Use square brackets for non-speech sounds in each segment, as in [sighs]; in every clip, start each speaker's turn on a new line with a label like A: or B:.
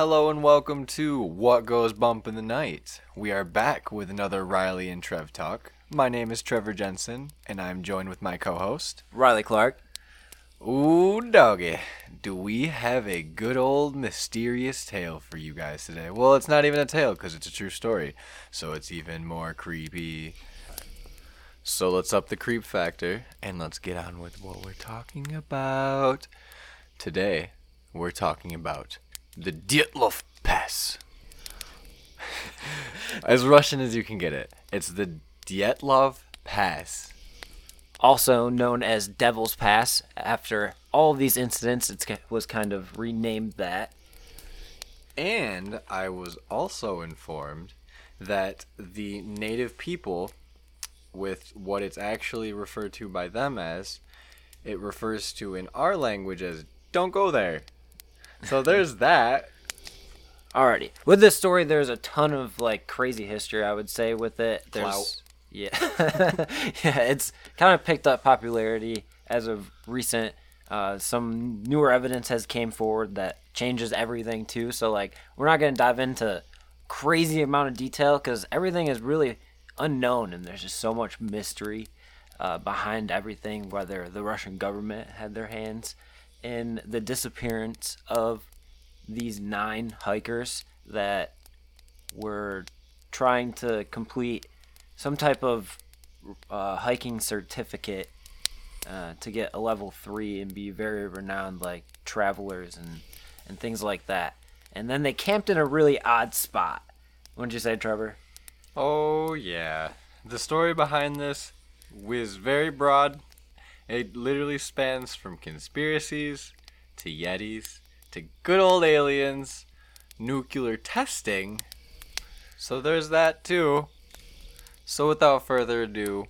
A: Hello and welcome to What Goes Bump in the Night. We are back with another Riley and Trev talk. My name is Trevor Jensen, and I'm joined with my co-host.
B: Riley Clark.
A: Ooh, doggy, do we have a good old mysterious tale for you guys today? Well, it's not even a tale because it's a true story, so it's even more creepy. So let's up the creep factor and let's get on with what we're talking about. Today, we're talking about the Dyatlov Pass. [laughs] as Russian as you can get it. It's the Dyatlov Pass.
B: Also known as Devil's Pass. After all these incidents, it was kind of renamed that.
A: And I was also informed that the native people, with what it's actually referred to by them as, it refers to in our language as don't go there. So there's that.
B: Alrighty. With this story, there's a ton of like crazy history. I would say with it. There's
A: Clout.
B: yeah, [laughs] yeah. It's kind of picked up popularity as of recent. Uh, some newer evidence has came forward that changes everything too. So like, we're not gonna dive into crazy amount of detail because everything is really unknown and there's just so much mystery uh, behind everything. Whether the Russian government had their hands in the disappearance of these nine hikers that were trying to complete some type of uh, hiking certificate uh, to get a level three and be very renowned like travelers and and things like that. And then they camped in a really odd spot. Wouldn't you say, Trevor?
A: Oh yeah. The story behind this was very broad. It literally spans from conspiracies to yetis to good old aliens, nuclear testing. So there's that too. So without further ado,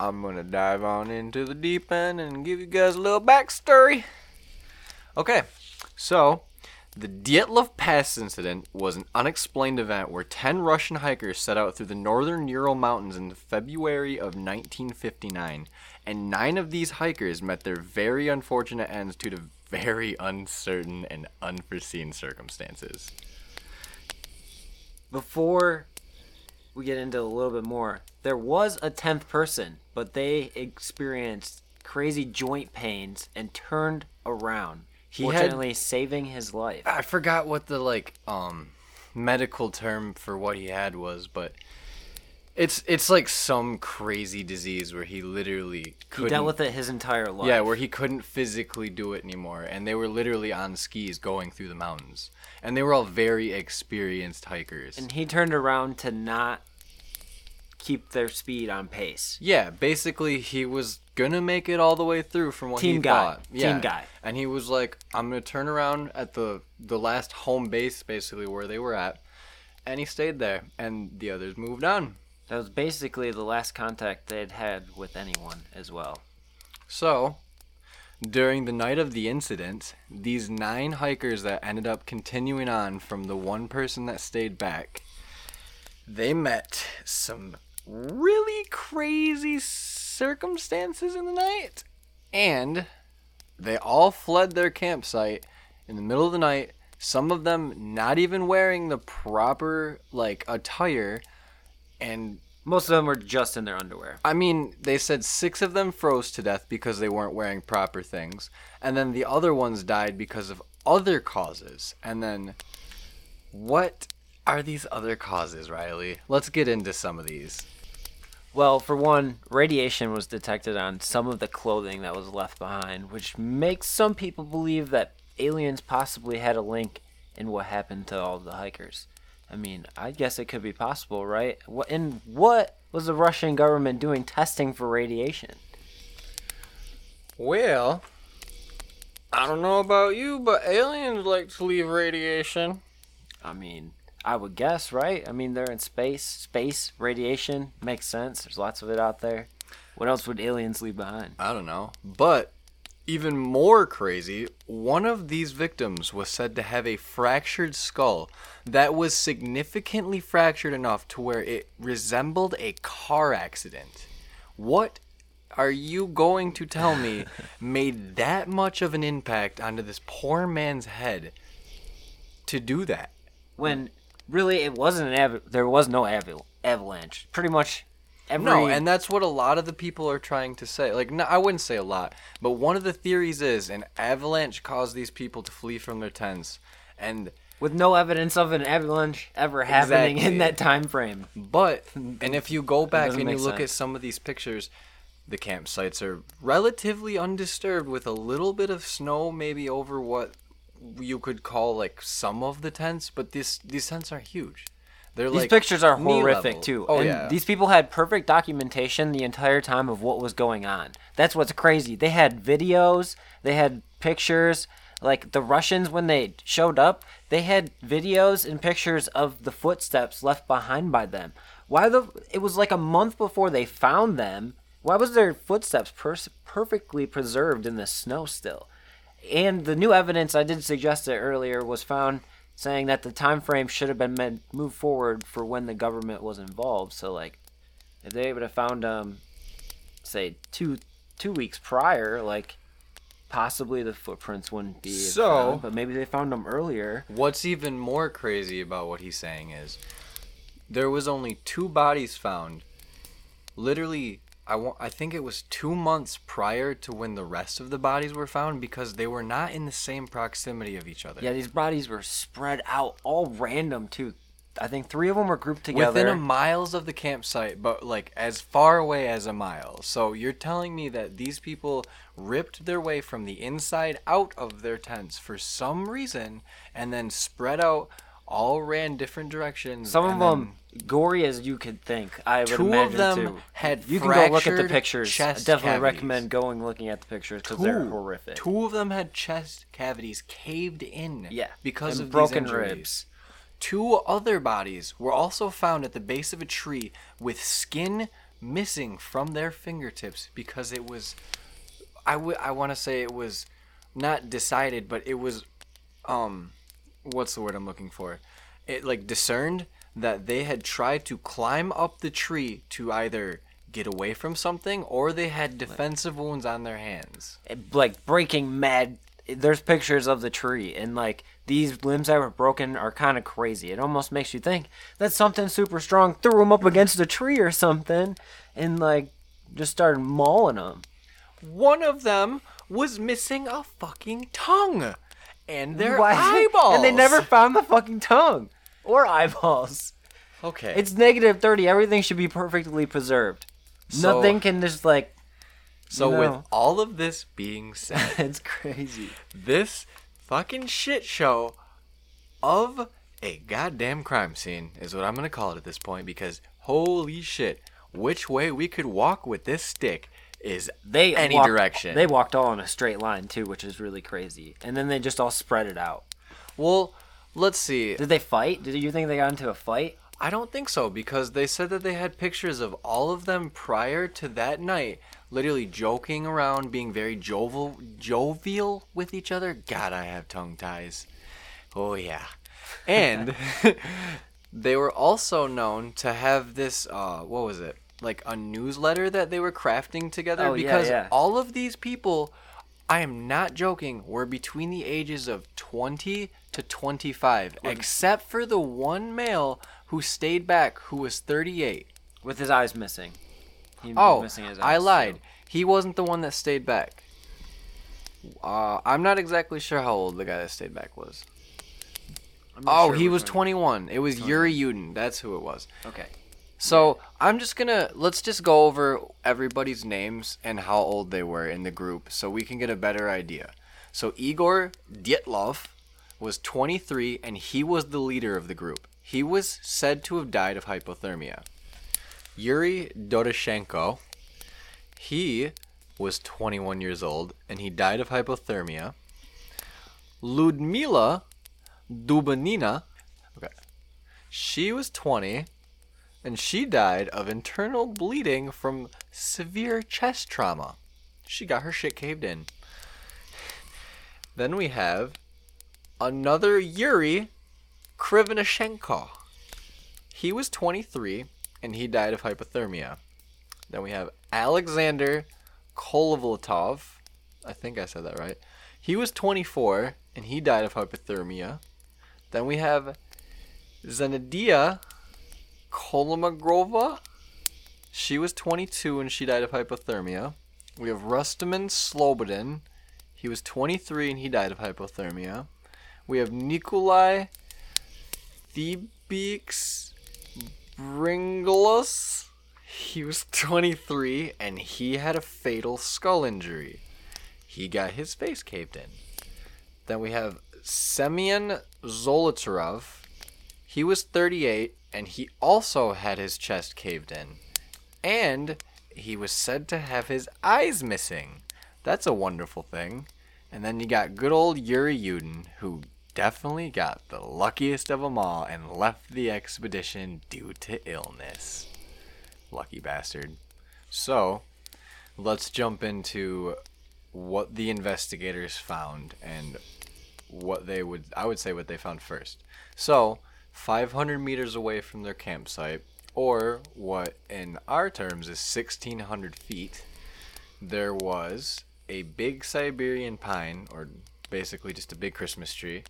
A: I'm gonna dive on into the deep end and give you guys a little backstory. Okay, so the Dyatlov Pass incident was an unexplained event where 10 Russian hikers set out through the northern Ural Mountains in February of 1959, and nine of these hikers met their very unfortunate ends due to very uncertain and unforeseen circumstances.
B: Before we get into a little bit more, there was a 10th person, but they experienced crazy joint pains and turned around.
A: He had-
B: fortunately saving his life.
A: I forgot what the like um medical term for what he had was, but it's it's like some crazy disease where he literally
B: He
A: couldn't
B: dealt with it his entire life.
A: Yeah, where he couldn't physically do it anymore, and they were literally on skis going through the mountains, and they were all very experienced hikers.
B: and he turned around to not keep their speed on pace.
A: yeah, basically he was gonna make it all the way through from what he
B: Team guy.
A: thought.
B: Team
A: Yeah.
B: guy.
A: And he was like, "I'm gonna turn around at the the last home base, basically where they were at," and he stayed there, and the others moved on.
B: That was basically the last contact they'd had with anyone as well.
A: So, during the night of the incident, these nine hikers that ended up continuing on from the one person that stayed back, they met some really crazy circumstances in the night. And they all fled their campsite in the middle of the night, some of them not even wearing the proper like attire and
B: Most of them were just in their underwear.
A: I mean, they said six of them froze to death because they weren't wearing proper things, and then the other ones died because of other causes. And then, what are these other causes, Riley? Let's get into some of these.
B: Well, for one, radiation was detected on some of the clothing that was left behind, which makes some people believe that aliens possibly had a link in what happened to all the hikers. I mean, I guess it could be possible, right? What and what was the Russian government doing testing for radiation?
A: Well, I don't know about you, but aliens like to leave radiation.
B: I mean, I would guess, right? I mean, they're in space. Space radiation makes sense. There's lots of it out there. What else would aliens leave behind?
A: I don't know. But even more crazy, one of these victims was said to have a fractured skull that was significantly fractured enough to where it resembled a car accident. What are you going to tell me [laughs] made that much of an impact onto this poor man's head to do that.
B: when really it wasn't an av- there was no avil- avalanche. Pretty much every
A: No, and that's what a lot of the people are trying to say. Like, no, I wouldn't say a lot, but one of the theories is an avalanche caused these people to flee from their tents, and
B: with no evidence of an avalanche ever happening
A: Exactly.
B: in that time frame.
A: but and if you go back
B: doesn't
A: and you
B: make
A: look at
B: sense.
A: some of these pictures, the campsites are relatively undisturbed with a little bit of snow, maybe over what you could call like some of the tents, but this these tents are huge. They're
B: These
A: like
B: pictures are horrific too.
A: Oh
B: and
A: yeah.
B: These people had perfect documentation the entire time of what was going on. That's what's crazy. They had videos, they had pictures. Like the Russians when they showed up, they had videos and pictures of the footsteps left behind by them. Why the it was like a month before they found them. Why was their footsteps pers- perfectly preserved in the snow still? And the new evidence I did suggest it earlier was found saying that the time frame should have been meant moved forward for when the government was involved. So like, if they would have found um, say two two weeks prior, like possibly the footprints wouldn't be
A: So-
B: found, but maybe they found them earlier.
A: What's even more crazy about what he's saying is there was only two bodies found. Literally, I want I think it was 2 months prior to when the rest of the bodies were found because they were not in the same proximity of each other.
B: Yeah, these bodies were spread out, all random too. I think three of them were grouped together.
A: Within a miles of the campsite, but like as far away as a mile. So you're telling me that these people ripped their way from the inside out of their tents for some reason and then spread out, all ran different directions.
B: Some of them gory as you could think. I would
A: Two of
B: imagine
A: them
B: too.
A: had
B: You can go look at the pictures. I definitely
A: cavities.
B: recommend going looking at the pictures because they're horrific.
A: Two of them had chest cavities caved in.
B: Yeah,
A: because of
B: broken ribs.
A: Two other bodies were also found at the base of a tree with skin missing from their fingertips because it was I I want to say it was not decided but it was um what's the word I'm looking for? It like discerned that they had tried to climb up the tree to either get away from something or they had defensive wounds on their hands.
B: It- like breaking mad. There's pictures of the tree, and like these limbs that were broken are kind of crazy. It almost makes you think that something super strong threw them up against a tree or something, and like just started mauling them.
A: One of them was missing a fucking tongue and their
B: Why-
A: eyeballs.
B: and they never found the fucking tongue or eyeballs.
A: Okay.
B: It's negative thirty. Everything should be perfectly preserved.
A: So-
B: Nothing can just like.
A: so
B: no.
A: with all of this being said, [laughs]
B: it's crazy.
A: this fucking shit show of a goddamn crime scene is what I'm gonna call it at this point because holy shit, which way we could walk with this stick is
B: They
A: any
B: walked-
A: direction.
B: They walked all in a straight line too, which is really crazy. And then they just all spread it out.
A: well, let's see.
B: Did they fight? Did you think they got into a fight?
A: I don't think so because they said that they had pictures of all of them prior to that night, literally joking around, being very jovial, jovial with each other. God, I have tongue ties. Oh yeah, and [laughs] [laughs] they were also known to have this. Uh, what was it? Like a newsletter that they were crafting together
B: Oh,
A: because
B: yeah.
A: all of these people. I am not joking. Were between the ages of 20 to 25, except for the one male who stayed back, who was 38.
B: With his eyes missing. He was
A: Oh,
B: missing his
A: I lied.
B: too.
A: He wasn't the one that stayed back. Uh, I'm not exactly sure how old the guy that stayed back was. Oh,
B: sure
A: he was 21. It was Yuri Yudin. That's who it was.
B: Okay.
A: So I'm just gonna let's just go over everybody's names and how old they were in the group so we can get a better idea. So Igor Dyatlov was 23 and he was the leader of the group. He was said to have died of hypothermia. Yuri Doroshenko, he was 21 years old and he died of hypothermia. Ludmila Dubanina, okay, she was 20 and she died of internal bleeding from severe chest trauma. She got her shit caved in. Then we have another Yuri Krivonishenko. He was 23 and he died of hypothermia. Then we have Alexander Kolovlatov. I think I said that right. He was 24 and he died of hypothermia. Then we have Zenadia Kolomogrova. She was 22 and she died of hypothermia. We have Rustaman Slobodin. He was 23 and he died of hypothermia. We have Nikolai Thebix Bringelos. He was 23 and he had a fatal skull injury. He got his face caved in. Then we have Semyon Zolotarev. He was 38 and he also had his chest caved in. And he was said to have his eyes missing. That's a wonderful thing. And then you got good old Yuri Yudin, who definitely got the luckiest of them all and left the expedition due to illness. Lucky bastard. So, let's jump into what the investigators found and what they would I would say what they found first. So, 500 meters away from their campsite, or what in our terms is 1600 feet, there was a big Siberian pine, or basically just a big Christmas tree,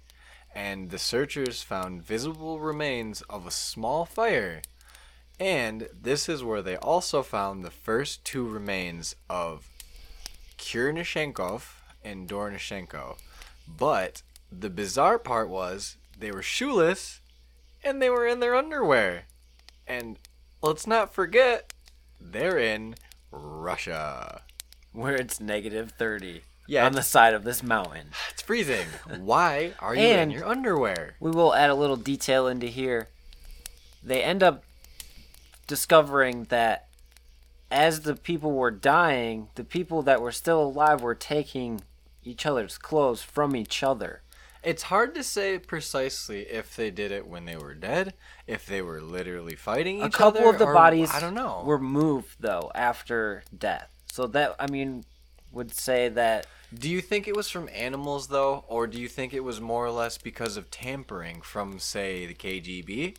A: and the searchers found visible remains of a small fire. And this is where they also found the first two remains of Kurnishenkov and Dornishenko. But the bizarre part was they were shoeless and they were in their underwear. And let's not forget, they're in Russia.
B: Where it's negative 30.
A: Yeah,
B: On the side of this mountain. [sighs]
A: It's freezing. Why are you in your underwear?
B: We will add a little detail into here. They end up discovering that as the people were dying, the people that were still alive were taking each other's clothes from each other.
A: It's hard to say precisely if they did it when they were dead, if they were literally fighting each other.
B: a couple
A: other,
B: of the
A: or-
B: bodies
A: I don't know.
B: were moved though after death. So that I mean would say that
A: Do you think it was from animals though, or do you think it was more or less because of tampering from, say, the KGB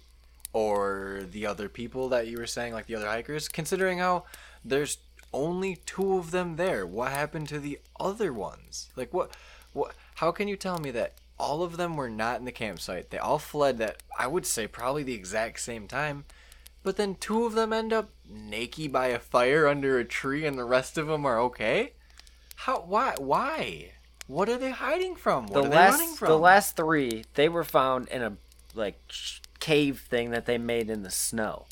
A: or the other people that you were saying, like the other hikers? Considering how there's only two of them there, what happened to the other ones? Like what? What? How can you tell me that all of them were not in the campsite? They all fled that I would say probably the exact same time. But then two of them end up naked by a fire under a tree, and the rest of them are okay. How? Why? Why? What are they hiding from? What
B: the
A: are they running
B: last
A: from?
B: the last 3 they were found in a like cave thing that they made in the snow.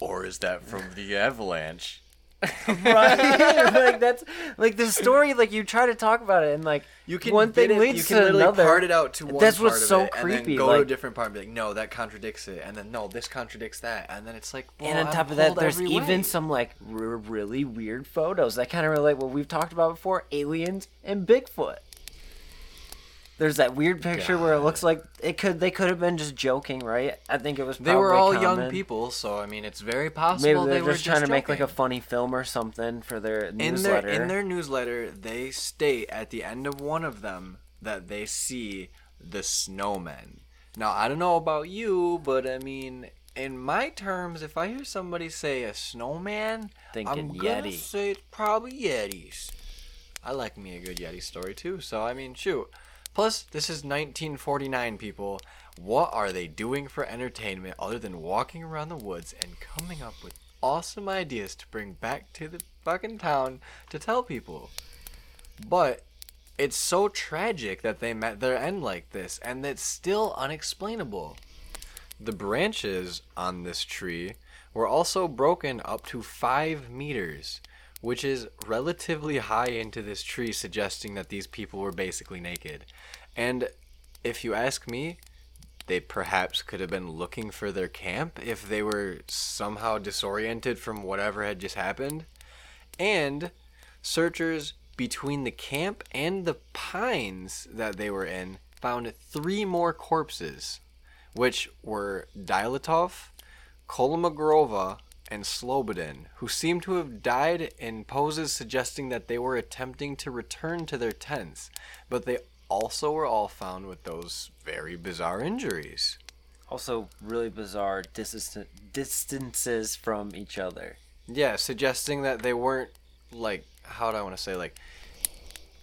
A: or is that from the avalanche? [laughs]
B: right? Like that's like the story like you try to talk about it and like
A: You can
B: one thing
A: it-
B: leads
A: you can
B: to
A: literally
B: another.
A: part it out to one
B: that's
A: part
B: what's
A: of
B: so
A: it, and then
B: creepy
A: go to a
B: like
A: different part and be like, no, that contradicts it, and then no, this contradicts that, and then it's like, well,
B: and on
A: I'm
B: top of that there's even
A: way.
B: some like r- really weird photos that kind of relate what we've talked about before aliens and bigfoot there's that weird picture where it looks like it could they could have been just joking right? I think it was
A: They were all young people, so I mean, it's very possible
B: maybe they're
A: they were
B: just trying to make like a funny film or something for their
A: in their
B: newsletter.
A: in their newsletter they state at the end of one of them that they see the snowmen. Now i don't know about you but i mean in my terms if i hear somebody say a snowman
B: Thinking
A: i'm gonna
B: Yeti.
A: say it's probably yetis. I like me a good yeti story too so i mean shoot plus this is 1949 people what are they doing for entertainment other than walking around the woods and coming up with awesome ideas to bring back to the fucking town to tell people. But it's so tragic that they met their end like this, and it's still unexplainable. The branches on this tree were also broken up to five meters, which is relatively high into this tree, suggesting that these people were basically naked. And if you ask me, they perhaps could have been looking for their camp if they were somehow disoriented from whatever had just happened. And searchers between the camp and the pines that they were in found three more corpses, which were Dilatov, Kolomogrova, and Slobodin, who seemed to have died in poses suggesting that they were attempting to return to their tents, but they also were all found with those very bizarre injuries.
B: also really bizarre distan- distances from each other
A: Yeah, suggesting that they weren't like how do I want to say like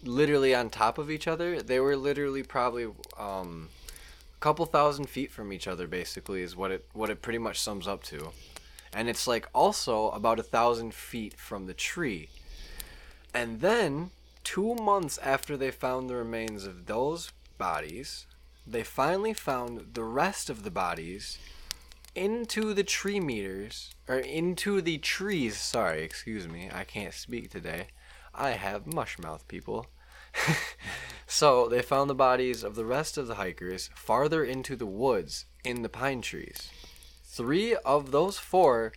A: literally on top of each other. They were literally probably um a couple thousand feet from each other, basically, is what it what it pretty much sums up to, and it's like also about a thousand feet from the tree. And then, two months after they found the remains of those bodies, they finally found the rest of the bodies into the tree meters, or into the trees. Sorry, excuse me, I can't speak today. I have mush mouth, people. [laughs] so they found the bodies of the rest of the hikers farther into the woods in the pine trees. Three of those four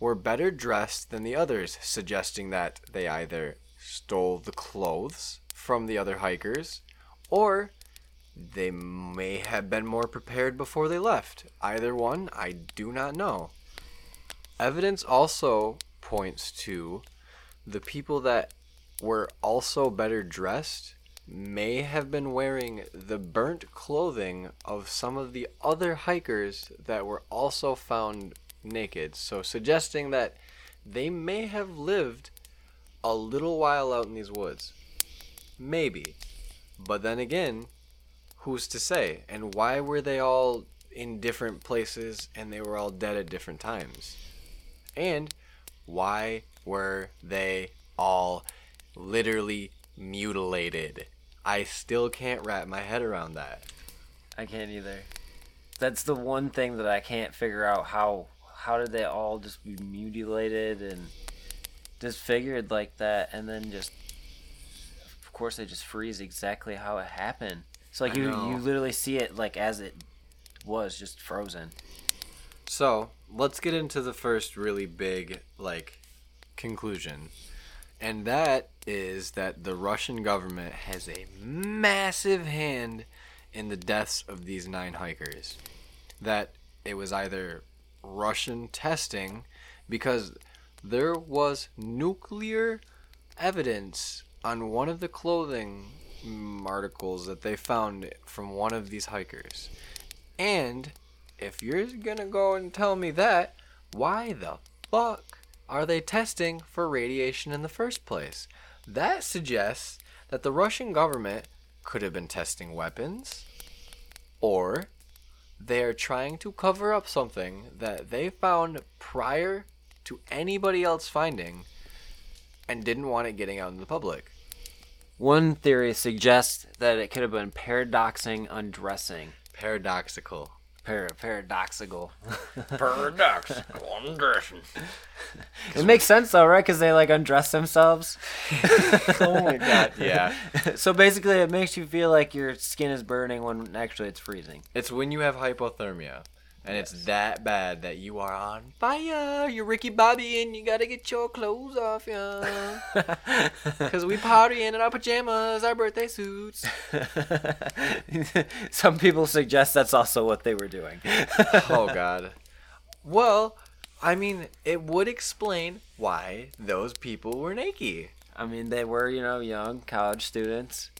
A: were better dressed than the others, suggesting that they either stole the clothes from the other hikers or they may have been more prepared before they left. Either one, I do not know. Evidence also points to the people that were also better dressed may have been wearing the burnt clothing of some of the other hikers that were also found naked. So, suggesting that they may have lived a little while out in these woods. Maybe. But then again, who's to say? And why were they all in different places and they were all dead at different times? And why were they all literally mutilated? I still can't wrap my head around that.
B: I can't either. That's the one thing that I can't figure out how how did they all just be mutilated and disfigured like that and then just of course they just freeze exactly how it happened. So like
A: I
B: you
A: know.
B: you literally see it like as it was just frozen.
A: So let's get into the first really big like conclusion, and that is that the Russian government has a massive hand in the deaths of these nine hikers. That it was either Russian testing, because there was nuclear evidence on one of the clothing articles that they found from one of these hikers. And if you're gonna go and tell me that, why the fuck are they testing for radiation in the first place? That suggests that the Russian government could have been testing weapons, or they are trying to cover up something that they found prior to anybody else finding and didn't want it getting out in the public.
B: One theory suggests that it could have been paradoxing undressing.
A: Paradoxical.
B: Par- paradoxical. [laughs]
A: Paradoxical undressing.
B: it makes sense though, right? Because they like undress themselves. [laughs]
A: oh my god, yeah. [laughs]
B: so basically, it makes you feel like your skin is burning when actually it's freezing.
A: It's when you have hypothermia. And it's that bad that you are on fire. You're Ricky Bobby and you gotta get your clothes off, yeah. [laughs] Because we partying in our pajamas, our birthday suits. [laughs]
B: Some people suggest that's also what they were doing. [laughs]
A: oh, God. Well, I mean, it would explain why those people were naked.
B: I mean, they were, you know, young college students.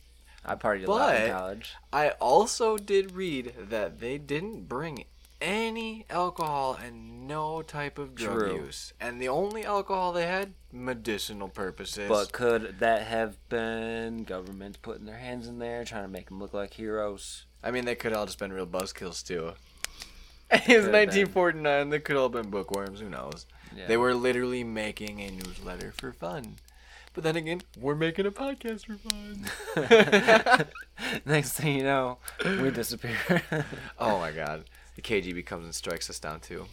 B: I partied a lot in college.
A: I also did read that they didn't bring any alcohol and no type of drug
B: True.
A: use. And the only alcohol they had, medicinal purposes.
B: But could that have been governments putting their hands in there, trying to make them look like heroes?
A: I mean, they could all just been real buzzkills too. [laughs] It was
B: Could've been.
A: 1949. They could all been bookworms. Who knows?
B: Yeah.
A: They were literally making a newsletter for fun. But then again, we're making a podcast for fun. [laughs] [laughs]
B: Next thing you know, we disappear.
A: oh my god. The KGB comes and strikes us down too.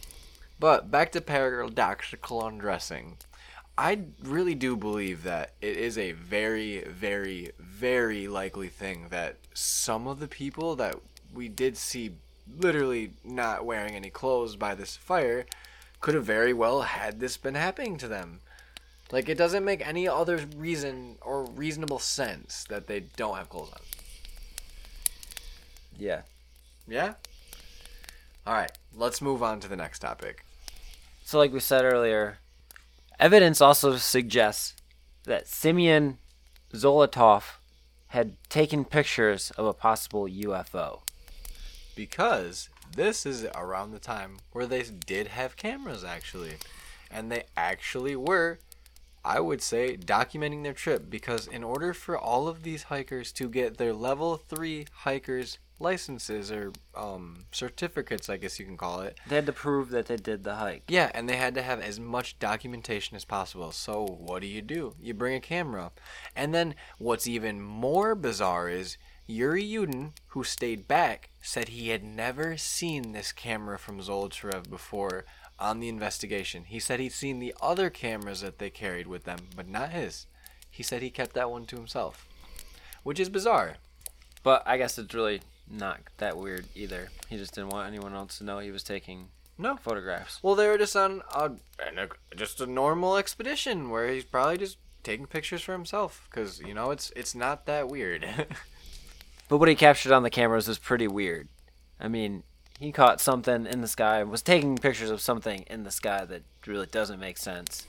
A: But back to paradoxical undressing. I really do believe that it is a very, very, very likely thing that some of the people that we did see literally not wearing any clothes by this fire could have very well had this been happening to them. Like, it doesn't make any other reason or reasonable sense that they don't have clothes on.
B: yeah.
A: Yeah? Alright, let's move on to the next topic.
B: So, like we said earlier, evidence also suggests that Simeon Zolotov had taken pictures of a possible UFO.
A: because this is around the time where they did have cameras actually and they actually were I would say documenting their trip because in order for all of these hikers to get their level three hikers licenses or um, certificates, I guess you can call it.
B: They had to prove that they did the hike.
A: Yeah, and they had to have as much documentation as possible. So what do you do? You bring a camera. And then what's even more bizarre is Yuri Yudin, who stayed back, said he had never seen this camera from Zolotarev before on the investigation. He said he'd seen the other cameras that they carried with them, but not his. He said he kept that one to himself, which is bizarre.
B: But I guess it's really not that weird either. He just didn't want anyone else to know he was taking
A: No.
B: photographs.
A: Well, they were just on a, just a normal expedition where he's probably just taking pictures for himself because you know it's it's not that weird. [laughs]
B: But what he captured on the cameras was pretty weird. I mean, he caught something in the sky, was taking pictures of something in the sky that really doesn't make sense.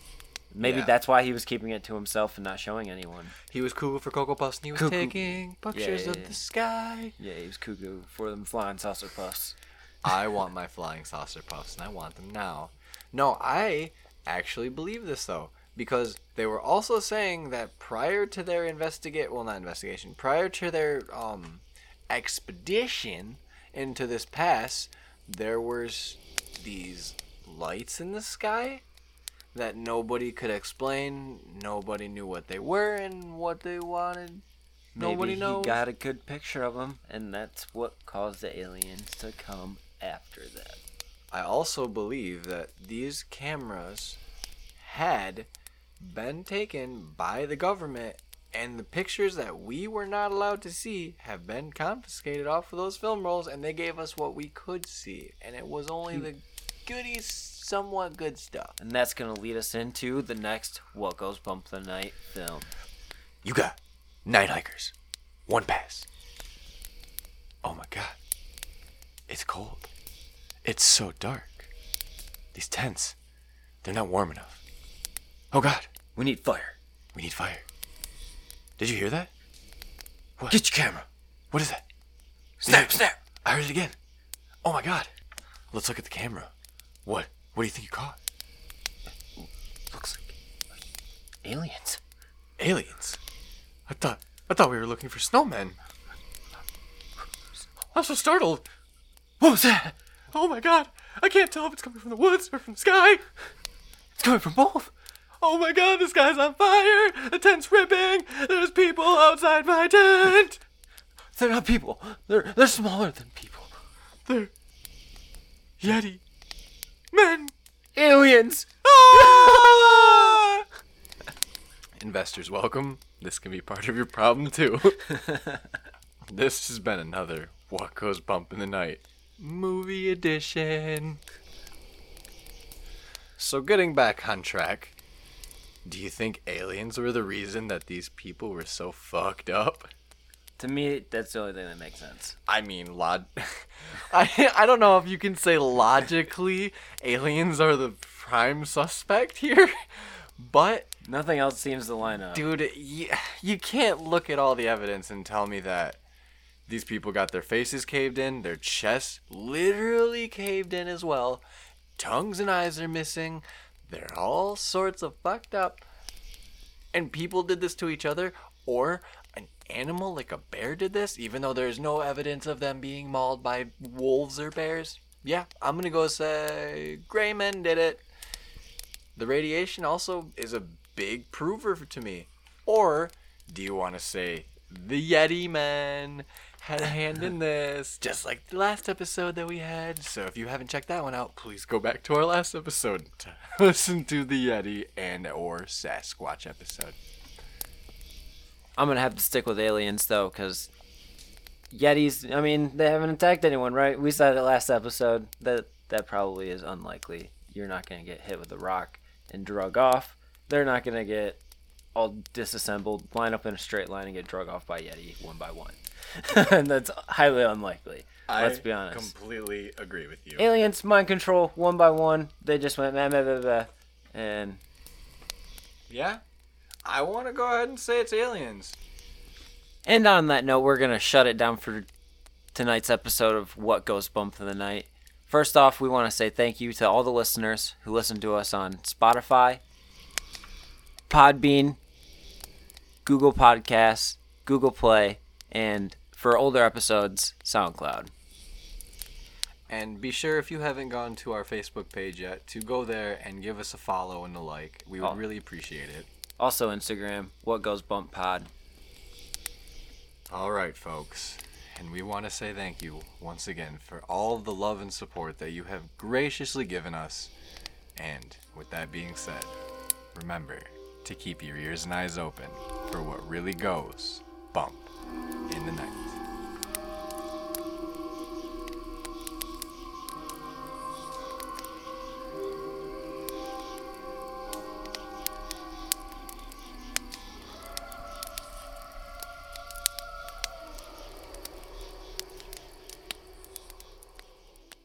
B: Maybe
A: Yeah.
B: that's why he was keeping it to himself and not showing anyone.
A: he was cool for Cocoa Puffs and he was
B: Cuckoo.
A: taking pictures
B: yeah,
A: of
B: yeah.
A: the sky.
B: Yeah, he was cuckoo for them flying saucer puffs.
A: I want my flying saucer puffs and I want them now. No, I actually believe this though because they were also saying that prior to their investigate well not investigation prior to their um expedition into this pass there was these lights in the sky that nobody could explain nobody knew what they were and what they wanted.
B: Maybe
A: nobody knows.
B: he got a good picture of them, and that's what caused the aliens to come after them.
A: I also believe that these cameras had been taken by the government and the pictures that we were not allowed to see have been confiscated off of those film rolls and they gave us what we could see. And it was only hmm. the goodies somewhat good stuff
B: And that's going to lead us into the next What Goes Bump the Night film.
A: you got night hikers one pass oh my god it's cold it's so dark these tents they're not warm enough oh god
B: We need fire.
A: We need fire. Did you hear that? What?
B: Get your camera.
A: What is that?
B: Snap, snap.
A: I heard it again. Oh my god. Let's look at the camera. What? What do you think you caught?
B: Looks like aliens.
A: Aliens. I thought I thought we were looking for snowmen. I'm so startled.
B: What was that?
A: Oh my god. I can't tell if it's coming from the woods or from the sky.
B: It's coming from both.
A: Oh my god, the sky's on fire. The tent's ripping. There's people outside my tent.
B: They're not people. They're they're smaller than people.
A: They're Yeti. Men.
B: Aliens.
A: Ah! [laughs] Investors, welcome. This can be part of your problem too. [laughs] this has been another What Goes Bump in the Night movie edition. So, getting back on track, do you think aliens were the reason that these people were so fucked up?
B: To me, that's the only thing that makes sense.
A: I mean, log. [laughs] I I don't know if you can say logically aliens are the prime suspect here, but
B: Nothing else seems to line up.
A: dude, you, you can't look at all the evidence and tell me that these people got their faces caved in, their chests literally caved in as well, tongues and eyes are missing, they're all sorts of fucked up, and people did this to each other, or animal like a bear did this, even though there's no evidence of them being mauled by wolves or bears. Yeah, I'm gonna go say gray men did it. The radiation also is a big prover to me. Or do you want to say the Yeti men had a hand in [laughs] this, just like the last episode that we had? So if you haven't checked that one out, please go back to our last episode to [laughs] listen to the Yeti and or Sasquatch episode.
B: I'm gonna have to stick with aliens though, because Yetis. I mean, they haven't attacked anyone, right? We said it last episode. That that probably is unlikely. You're not gonna get hit with a rock and drug off. They're not gonna get all disassembled, line up in a straight line, and get drug off by Yeti one by one. [laughs] and that's highly unlikely. Let's be honest.
A: I completely agree with you.
B: Aliens, mind control, one by one. They just went meh, meh, meh, and
A: Yeah? I want to go ahead and say it's aliens.
B: And on that note, we're going to shut it down for tonight's episode of What Goes Bump in the Night. First off, we want to say thank you to all the listeners who listen to us on Spotify, Podbean, Google Podcasts, Google Play, and for older episodes, SoundCloud.
A: And be sure if you haven't gone to our Facebook page yet to go there and give us a follow and a like. We would
B: Oh.
A: really appreciate it.
B: Also Instagram, What Goes Bump Pod.
A: All right, folks. And we want to say thank you once again for all the love and support that you have graciously given us. And with that being said, remember to keep your ears and eyes open for what really goes bump.